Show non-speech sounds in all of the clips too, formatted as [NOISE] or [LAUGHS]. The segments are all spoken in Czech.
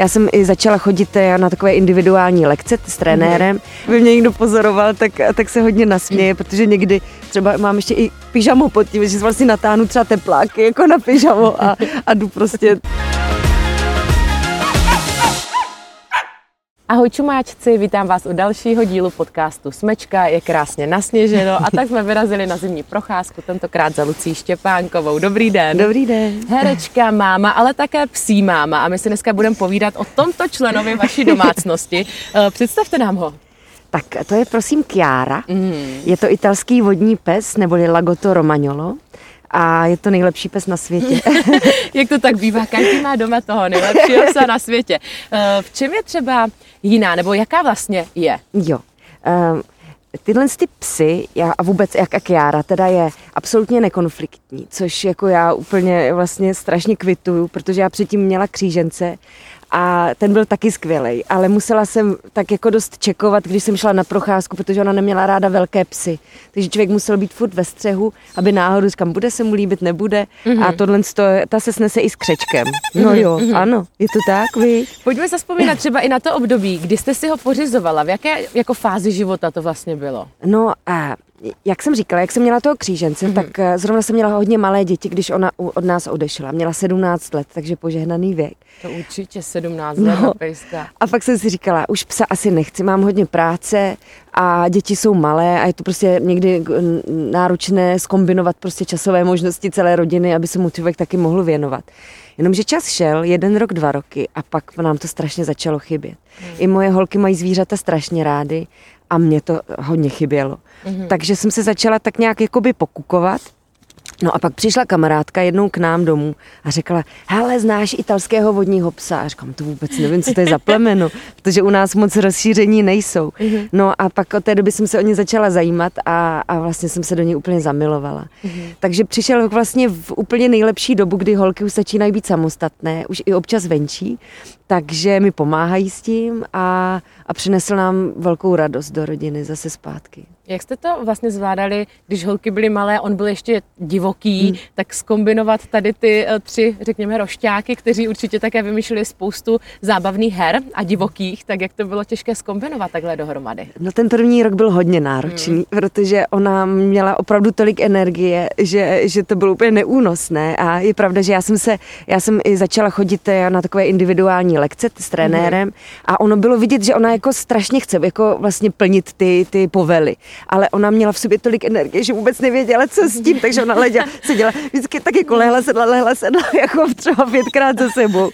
Já jsem i začala chodit eh, na takové individuální lekce s trenérem. Mm-hmm. By mě někdo pozoroval, tak, tak se hodně nasměje, protože někdy třeba mám ještě i pyžamo pod tím, že vlastně natáhnu třeba tepláky jako na pyžamo a, a jdu prostě Ahoj čumáčci, vítám vás u dalšího dílu podcastu Smečka, je krásně nasněženo a tak jsme vyrazili na zimní procházku, tentokrát za Lucí Štěpánkovou. Dobrý den. Dobrý den. Herečka, máma, ale také psí máma a my si dneska budeme povídat o tomto členovi vaší domácnosti. Eh, představte nám ho. Tak to je prosím Chiara. Mm. Je to italský vodní pes, neboli Lagotto Romagnolo a je to nejlepší pes na světě. [LAUGHS] [LAUGHS] Jak to tak bývá, každý má doma toho nejlepšího [LAUGHS] psa na světě. Eh, v čem je třeba jiná, nebo jaká vlastně je? Jo. Um, tyhle ty psy já, a vůbec jak Akiara teda je absolutně nekonfliktní, což jako já úplně vlastně strašně kvituju, protože já předtím měla křížence a ten byl taky skvělý, ale musela jsem tak jako dost čekovat, když jsem šla na procházku, protože ona neměla ráda velké psy. Takže člověk musel být furt ve střehu, aby náhodou říkám, bude se mu líbit, nebude. Mm-hmm. A tohle, ta se snese i s křečkem. No jo, mm-hmm. ano, je to tak, vy. Pojďme zaspomínat třeba i na to období, kdy jste si ho pořizovala. V jaké jako fázi života to vlastně bylo? No a jak jsem říkala, jak jsem měla toho křížence, mm-hmm. tak eh, zrovna jsem měla hodně malé děti, když ona od nás odešla. Měla 17 let, takže požehnaný věk. To určitě 17 let, no. A pak jsem si říkala, už psa asi nechci, mám hodně práce a děti jsou malé a je to prostě někdy náročné skombinovat prostě časové možnosti celé rodiny, aby se mu člověk taky mohl věnovat. Jenomže čas šel, jeden rok, dva roky a pak nám to strašně začalo chybět. Hmm. I moje holky mají zvířata strašně rády a mě to hodně chybělo. Mm-hmm. Takže jsem se začala tak nějak jakoby pokukovat. No a pak přišla kamarádka jednou k nám domů a řekla, hele, znáš italského vodního psa? A říkám, to vůbec nevím, co to je za plemeno, [LAUGHS] protože u nás moc rozšíření nejsou. Mm-hmm. No a pak od té doby jsem se o ně začala zajímat a, a vlastně jsem se do něj úplně zamilovala. Mm-hmm. Takže přišel vlastně v úplně nejlepší dobu, kdy holky už začínají být samostatné, už i občas venčí, takže mi pomáhají s tím a, a přinesl nám velkou radost do rodiny zase zpátky. Jak jste to vlastně zvládali, když holky byly malé, on byl ještě divoký, hmm. tak skombinovat tady ty eh, tři, řekněme, rošťáky, kteří určitě také vymýšleli spoustu zábavných her a divokých, tak jak to bylo těžké skombinovat takhle dohromady? No ten první rok byl hodně náročný, hmm. protože ona měla opravdu tolik energie, že, že to bylo úplně neúnosné a je pravda, že já jsem se, já jsem i začala chodit eh, na takové individuální lekce s trenérem hmm. a ono bylo vidět, že ona jako strašně chce jako vlastně plnit ty, ty povely ale ona měla v sobě tolik energie, že vůbec nevěděla, co s tím, takže ona leděla, seděla vždycky tak jako lehla, sedla, lehla, sedla, [LAUGHS] jako třeba pětkrát za sebou.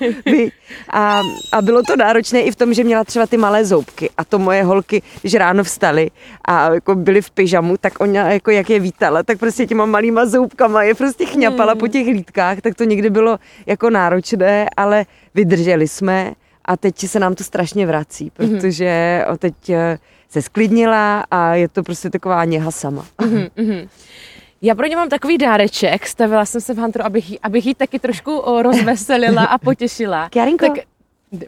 A, a bylo to náročné i v tom, že měla třeba ty malé zoubky a to moje holky, když ráno vstaly a jako byly v pyžamu, tak ona jako jak je vítala, tak prostě těma malýma zoubkama je prostě chňapala po těch lítkách, tak to někdy bylo jako náročné, ale vydrželi jsme a teď se nám to strašně vrací, mhm. protože teď eh, se sklidnila a je to prostě taková něha sama. Mm-hmm. Já pro ně mám takový dáreček, stavila jsem se v Hunteru, abych, abych jí taky trošku rozveselila a potěšila. [LAUGHS] Kjarinko. Tak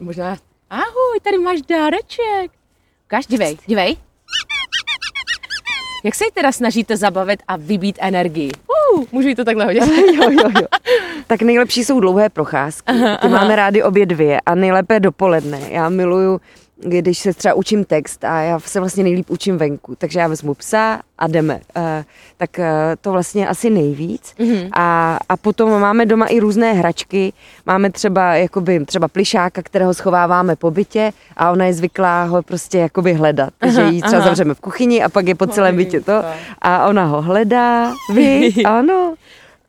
možná, ahoj, tady máš dáreček. Ukáž, dívej, dívej. Jak se jí teda snažíte zabavit a vybít energii? Uh, můžu jí to takhle hodit? [LAUGHS] jo, jo, jo. Tak nejlepší jsou dlouhé procházky. Ty aha. máme rády obě dvě a nejlépe dopoledne. Já miluju když se třeba učím text a já se vlastně nejlíp učím venku, takže já vezmu psa a jdeme. Uh, tak uh, to vlastně asi nejvíc. Mm-hmm. A, a potom máme doma i různé hračky. Máme třeba jakoby, třeba plišáka, kterého schováváme po bytě a ona je zvyklá ho prostě jakoby hledat. Takže ji třeba aha. zavřeme v kuchyni a pak je po celém bytě to. A ona ho hledá, vy, [LAUGHS] ano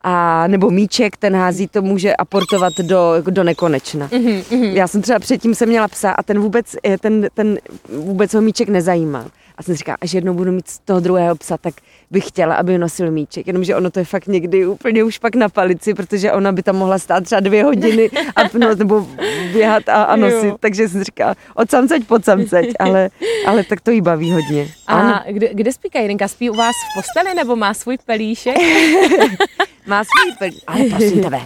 a nebo míček, ten hází, to může aportovat do, do nekonečna. Mm-hmm. Já jsem třeba předtím jsem měla psa a ten vůbec, eh, ten, ten vůbec ho míček nezajímal. A jsem si říkala, až jednou budu mít z toho druhého psa, tak bych chtěla, aby nosil míček. Jenomže ono to je fakt někdy úplně už pak na palici, protože ona by tam mohla stát třeba dvě hodiny a, no, nebo běhat a, a nosit. Jo. Takže jsem říkala, od samceť pod samceť, ale, ale tak to jí baví hodně. A ano. kde, kde spí Kajrinka? Spí u vás v posteli nebo má svůj pelíšek? [LAUGHS] má svůj pelíšek, [LAUGHS] ale prosím tebe,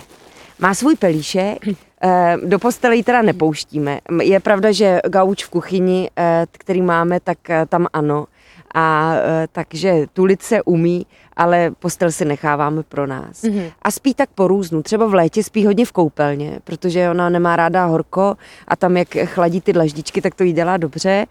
má svůj pelíšek, eh, do postele ji teda nepouštíme. Je pravda, že gauč v kuchyni, eh, který máme, tak eh, tam ano A takže tulit se umí, ale postel si necháváme pro nás. Mm-hmm. A spí tak po různu. Třeba v létě spí hodně v koupelně, protože ona nemá ráda horko a tam, jak chladí ty dlaždičky, tak to jí dělá dobře.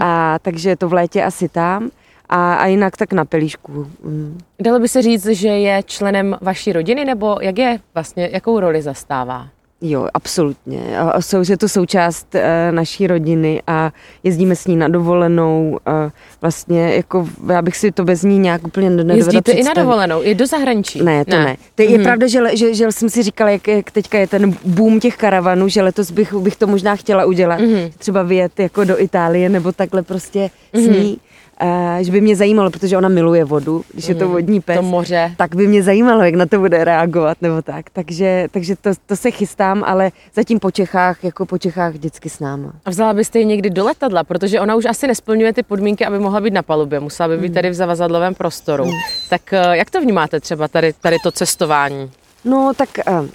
A takže to v létě asi tam. A, a jinak tak na pelíšku. Mm. Dalo by se říct, že je členem vaší rodiny, nebo jak je vlastně, jakou roli zastává? Jo, absolutně. A jsou, je to součást e, naší rodiny a jezdíme s ní na dovolenou. A vlastně, jako, já bych si to bez ní nějak úplně nedovedla Jezdíte představit. i na dovolenou? Je do zahraničí? Ne, to ne. ne. To je mm-hmm. pravda, že, že, že jsem si říkala, jak, jak teďka je ten boom těch karavanů, že letos bych, bych to možná chtěla udělat. Mm-hmm. Třeba vyjet jako do Itálie nebo takhle prostě mm-hmm. s ní Uh, že by mě zajímalo, protože ona miluje vodu, když je to mm, vodní pes, to moře. tak by mě zajímalo, jak na to bude reagovat nebo tak. Takže, takže to, to se chystám, ale zatím po Čechách, jako po Čechách vždycky s náma. A vzala byste ji někdy do letadla, protože ona už asi nesplňuje ty podmínky, aby mohla být na palubě, musela by být mm. tady v zavazadlovém prostoru. Mm. Tak uh, jak to vnímáte třeba tady, tady to cestování? No tak uh,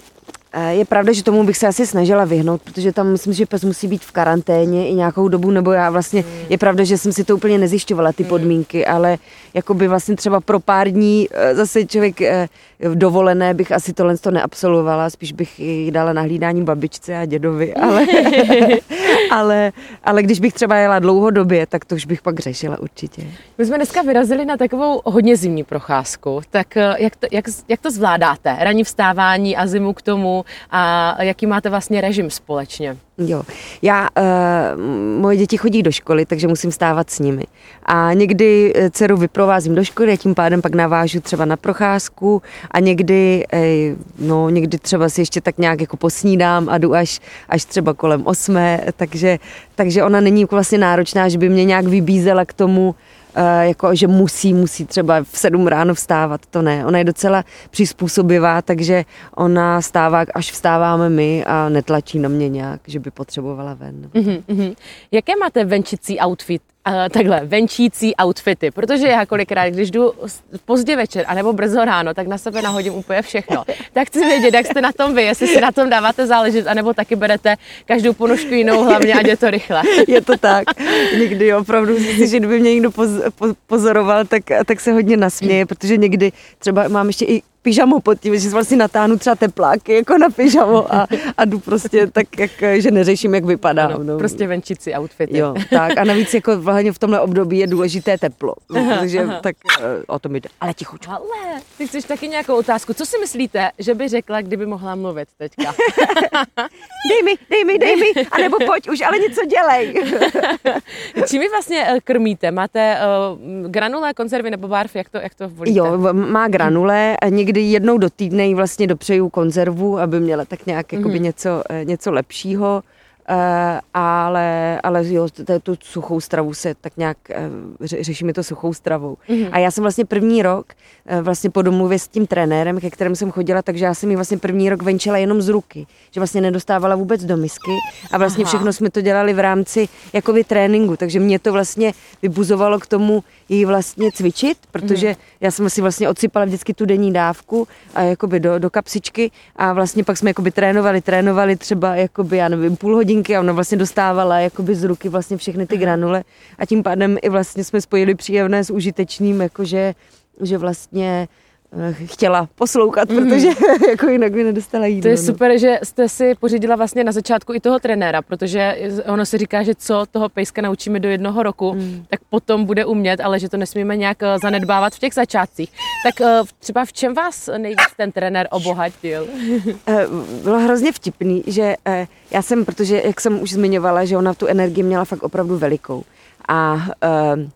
je pravda, že tomu bych se asi snažila vyhnout, protože tam myslím, že pes musí být v karanténě i nějakou dobu, nebo já vlastně, je pravda, že jsem si to úplně nezjišťovala, ty podmínky, ale jako by vlastně třeba pro pár dní eh, zase člověk eh, v dovolené bych asi tohle to neabsolvovala, spíš bych ji dala na hlídání babičce a dědovi, ale, [LAUGHS] ale, ale když bych třeba jela dlouhodobě, tak to už bych pak řešila určitě. My jsme dneska vyrazili na takovou hodně zimní procházku, tak eh, jak to, jak, jak to zvládáte? Ranní vstávání a zimu k tomu a jaký máte vlastně režim společně? Jo, já, uh, moje děti chodí do školy, takže musím stávat s nimi. A někdy eh, dceru vyprovázím do školy a tím pádem pak navážu třeba na procházku a někdy, ej, no, někdy třeba si ještě tak nějak jako posnídám a jdu až, až třeba kolem osmé, takže, takže ona není vlastně náročná, že by mě nějak vybízela k tomu, jako, že musí, musí třeba v sedm ráno vstávat, to ne. Ona je docela přizpůsobivá, takže ona stává, až vstáváme my a netlačí na mě nějak, že by potřebovala ven. Mm-hmm. Jaké máte venčicí outfit uh, takhle venčící outfity, protože já kolikrát, když jdu pozdě večer anebo brzo ráno, tak na sebe nahodím úplně všechno. Tak chci vědět, jak jste na tom vy, jestli si na tom dáváte záležet, anebo taky berete každou ponožku jinou, hlavně ať je to rychle. [LAUGHS] Je to tak. Někdy opravdu že kdyby mě někdo pozoroval, tak, tak se hodně nasměje, protože někdy třeba mám ještě i pyžamo pod tím, že vlastně natáhnu třeba tepláky jako na pyžamo a, a jdu prostě tak, jak, že neřeším, jak vypadá. No. Prostě venčici outfity. Jo, tak a navíc jako hlavně v tomhle období je důležité teplo, aha, takže aha. tak uh, o tom jde. Ale ticho. Ale ty chceš taky nějakou otázku. Co si myslíte, že by řekla, kdyby mohla mluvit teďka? [LAUGHS] dej mi, dej mi, dej mi, anebo pojď už, ale něco dělej. [LAUGHS] Čím vy vlastně eh, krmíte? Máte uh, granule, konzervy nebo barvy? Jak to, jak to volíte? Jo, má granule, někdy někdy jednou do týdne jí vlastně dopřeju konzervu, aby měla tak nějak mm-hmm. něco, eh, něco lepšího. Uh, ale, ale jo, tu suchou stravu se tak nějak uh, řešíme to suchou stravou. Mm-hmm. A já jsem vlastně první rok uh, vlastně po domluvě s tím trenérem, ke kterému jsem chodila, takže já jsem ji vlastně první rok venčila jenom z ruky, že vlastně nedostávala vůbec do misky a vlastně Aha. všechno jsme to dělali v rámci jakoby tréninku, takže mě to vlastně vybuzovalo k tomu jí vlastně cvičit, protože mm-hmm. já jsem si vlastně odsypala vždycky tu denní dávku a jakoby do, do kapsičky a vlastně pak jsme jakoby trénovali, trénovali třeba jakoby, já nevím, půl hodiny hodinky a ona vlastně dostávala jakoby z ruky vlastně všechny ty granule. A tím pádem i vlastně jsme spojili příjemné s užitečným, jakože že vlastně chtěla poslouchat, mm. protože [LAUGHS] jako jinak by nedostala jídlo. To je no. super, že jste si pořídila vlastně na začátku i toho trenéra, protože ono se říká, že co toho pejska naučíme do jednoho roku, mm. tak potom bude umět, ale že to nesmíme nějak eh, zanedbávat v těch začátcích. Tak eh, třeba v čem vás nejvíc ten trenér obohatil? [LAUGHS] Bylo hrozně vtipný, že já jsem, protože jak jsem už zmiňovala, že ona tu energii měla fakt opravdu velikou. A Eh,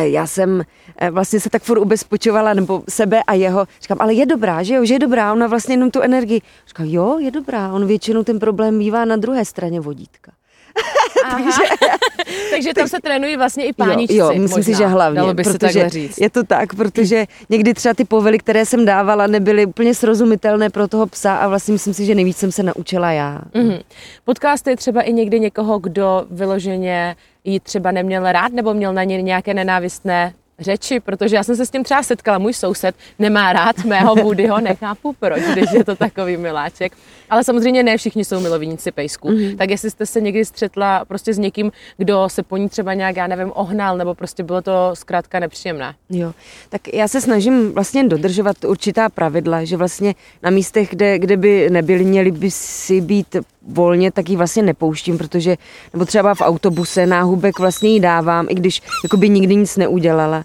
já jsem eh, vlastně se tak furt ubezpočovala, nebo sebe a jeho. Říkám, ale je dobrá, že jo, že je dobrá, ona vlastně jenom tu energii. Říkám, jo, je dobrá, on většinou ten problém bývá na druhé straně vodítka. [LAUGHS] takže, takže tam se trénují vlastně i páničci. Jo, jo myslím možná, si, že hlavně. Dalo by se takhle říct. Je to tak, protože někdy třeba ty povely, které jsem dávala, nebyly úplně srozumitelné pro toho psa a vlastně myslím si, že nejvíc jsem se naučila já. Mm-hmm. Podcasty třeba i někdy někoho, kdo vyloženě ji třeba neměl rád nebo měl na ně nějaké nenávistné řeči, protože já jsem se s tím třeba setkala, můj soused nemá rád mého Woodyho, nechápu proč, když je to takový miláček. Ale samozřejmě ne všichni jsou milovníci pejsku. Mm-hmm. Tak jestli jste se někdy střetla prostě s někým, kdo se po ní třeba nějak, já nevím, ohnal, nebo prostě bylo to zkrátka nepříjemné. Jo, tak já se snažím vlastně dodržovat určitá pravidla, že vlastně na místech, kde, kde by nebyli, měli by si být volně, tak ji vlastně nepouštím, protože, nebo třeba v autobuse náhubek vlastně jí dávám, i když jako by nikdy nic neudělala.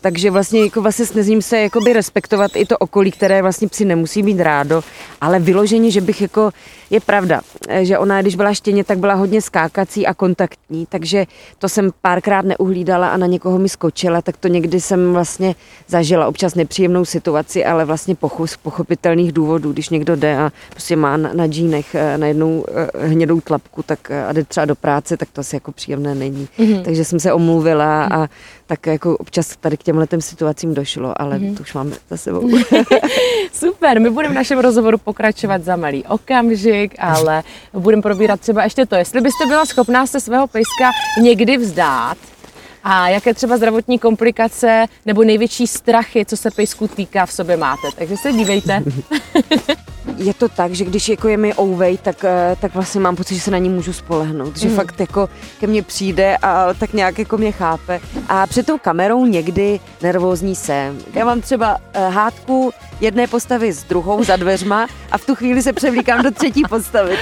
Takže vlastně, jako vlastně snažím se jakoby respektovat i to okolí, které vlastně psi nemusí být rádo, ale vyloženě, že bych jako, je pravda, že ona, když byla štěně, tak byla hodně skákací a kontaktní, takže to jsem párkrát neuhlídala a na někoho mi skočila, tak to někdy jsem vlastně zažila občas nepříjemnou situaci, ale vlastně z pochopitelných důvodů, když někdo jde a prostě má na, na džínech eh, najednou eh, hnědou tlapku tak eh, a jde třeba do práce, tak to asi jako příjemné není. Mm-hmm. Takže jsem se omluvila a tak jako občas tady k těmhle situacím došlo, ale mm-hmm. to už máme za sebou. [LAUGHS] Super, my budeme v našem rozhovoru pokračovat za malý okamžik, ale budeme probírat třeba ještě to, jestli byste byla schopná se svého pejska někdy vzdát, a jaké třeba zdravotní komplikace nebo největší strachy, co se pejsku týká, v sobě máte. Takže se dívejte. [LAUGHS] je to tak, že když jako je mi ouvej, tak, eh, tak vlastně mám pocit, že se na ní můžu spolehnout. Že mm. fakt jako ke mně přijde a tak nějak jako mě chápe. A před tou kamerou někdy nervózní jsem. Já mám třeba eh, hádku jedné postavy s druhou za dveřma a v tu chvíli se převlíkám do třetí postavy.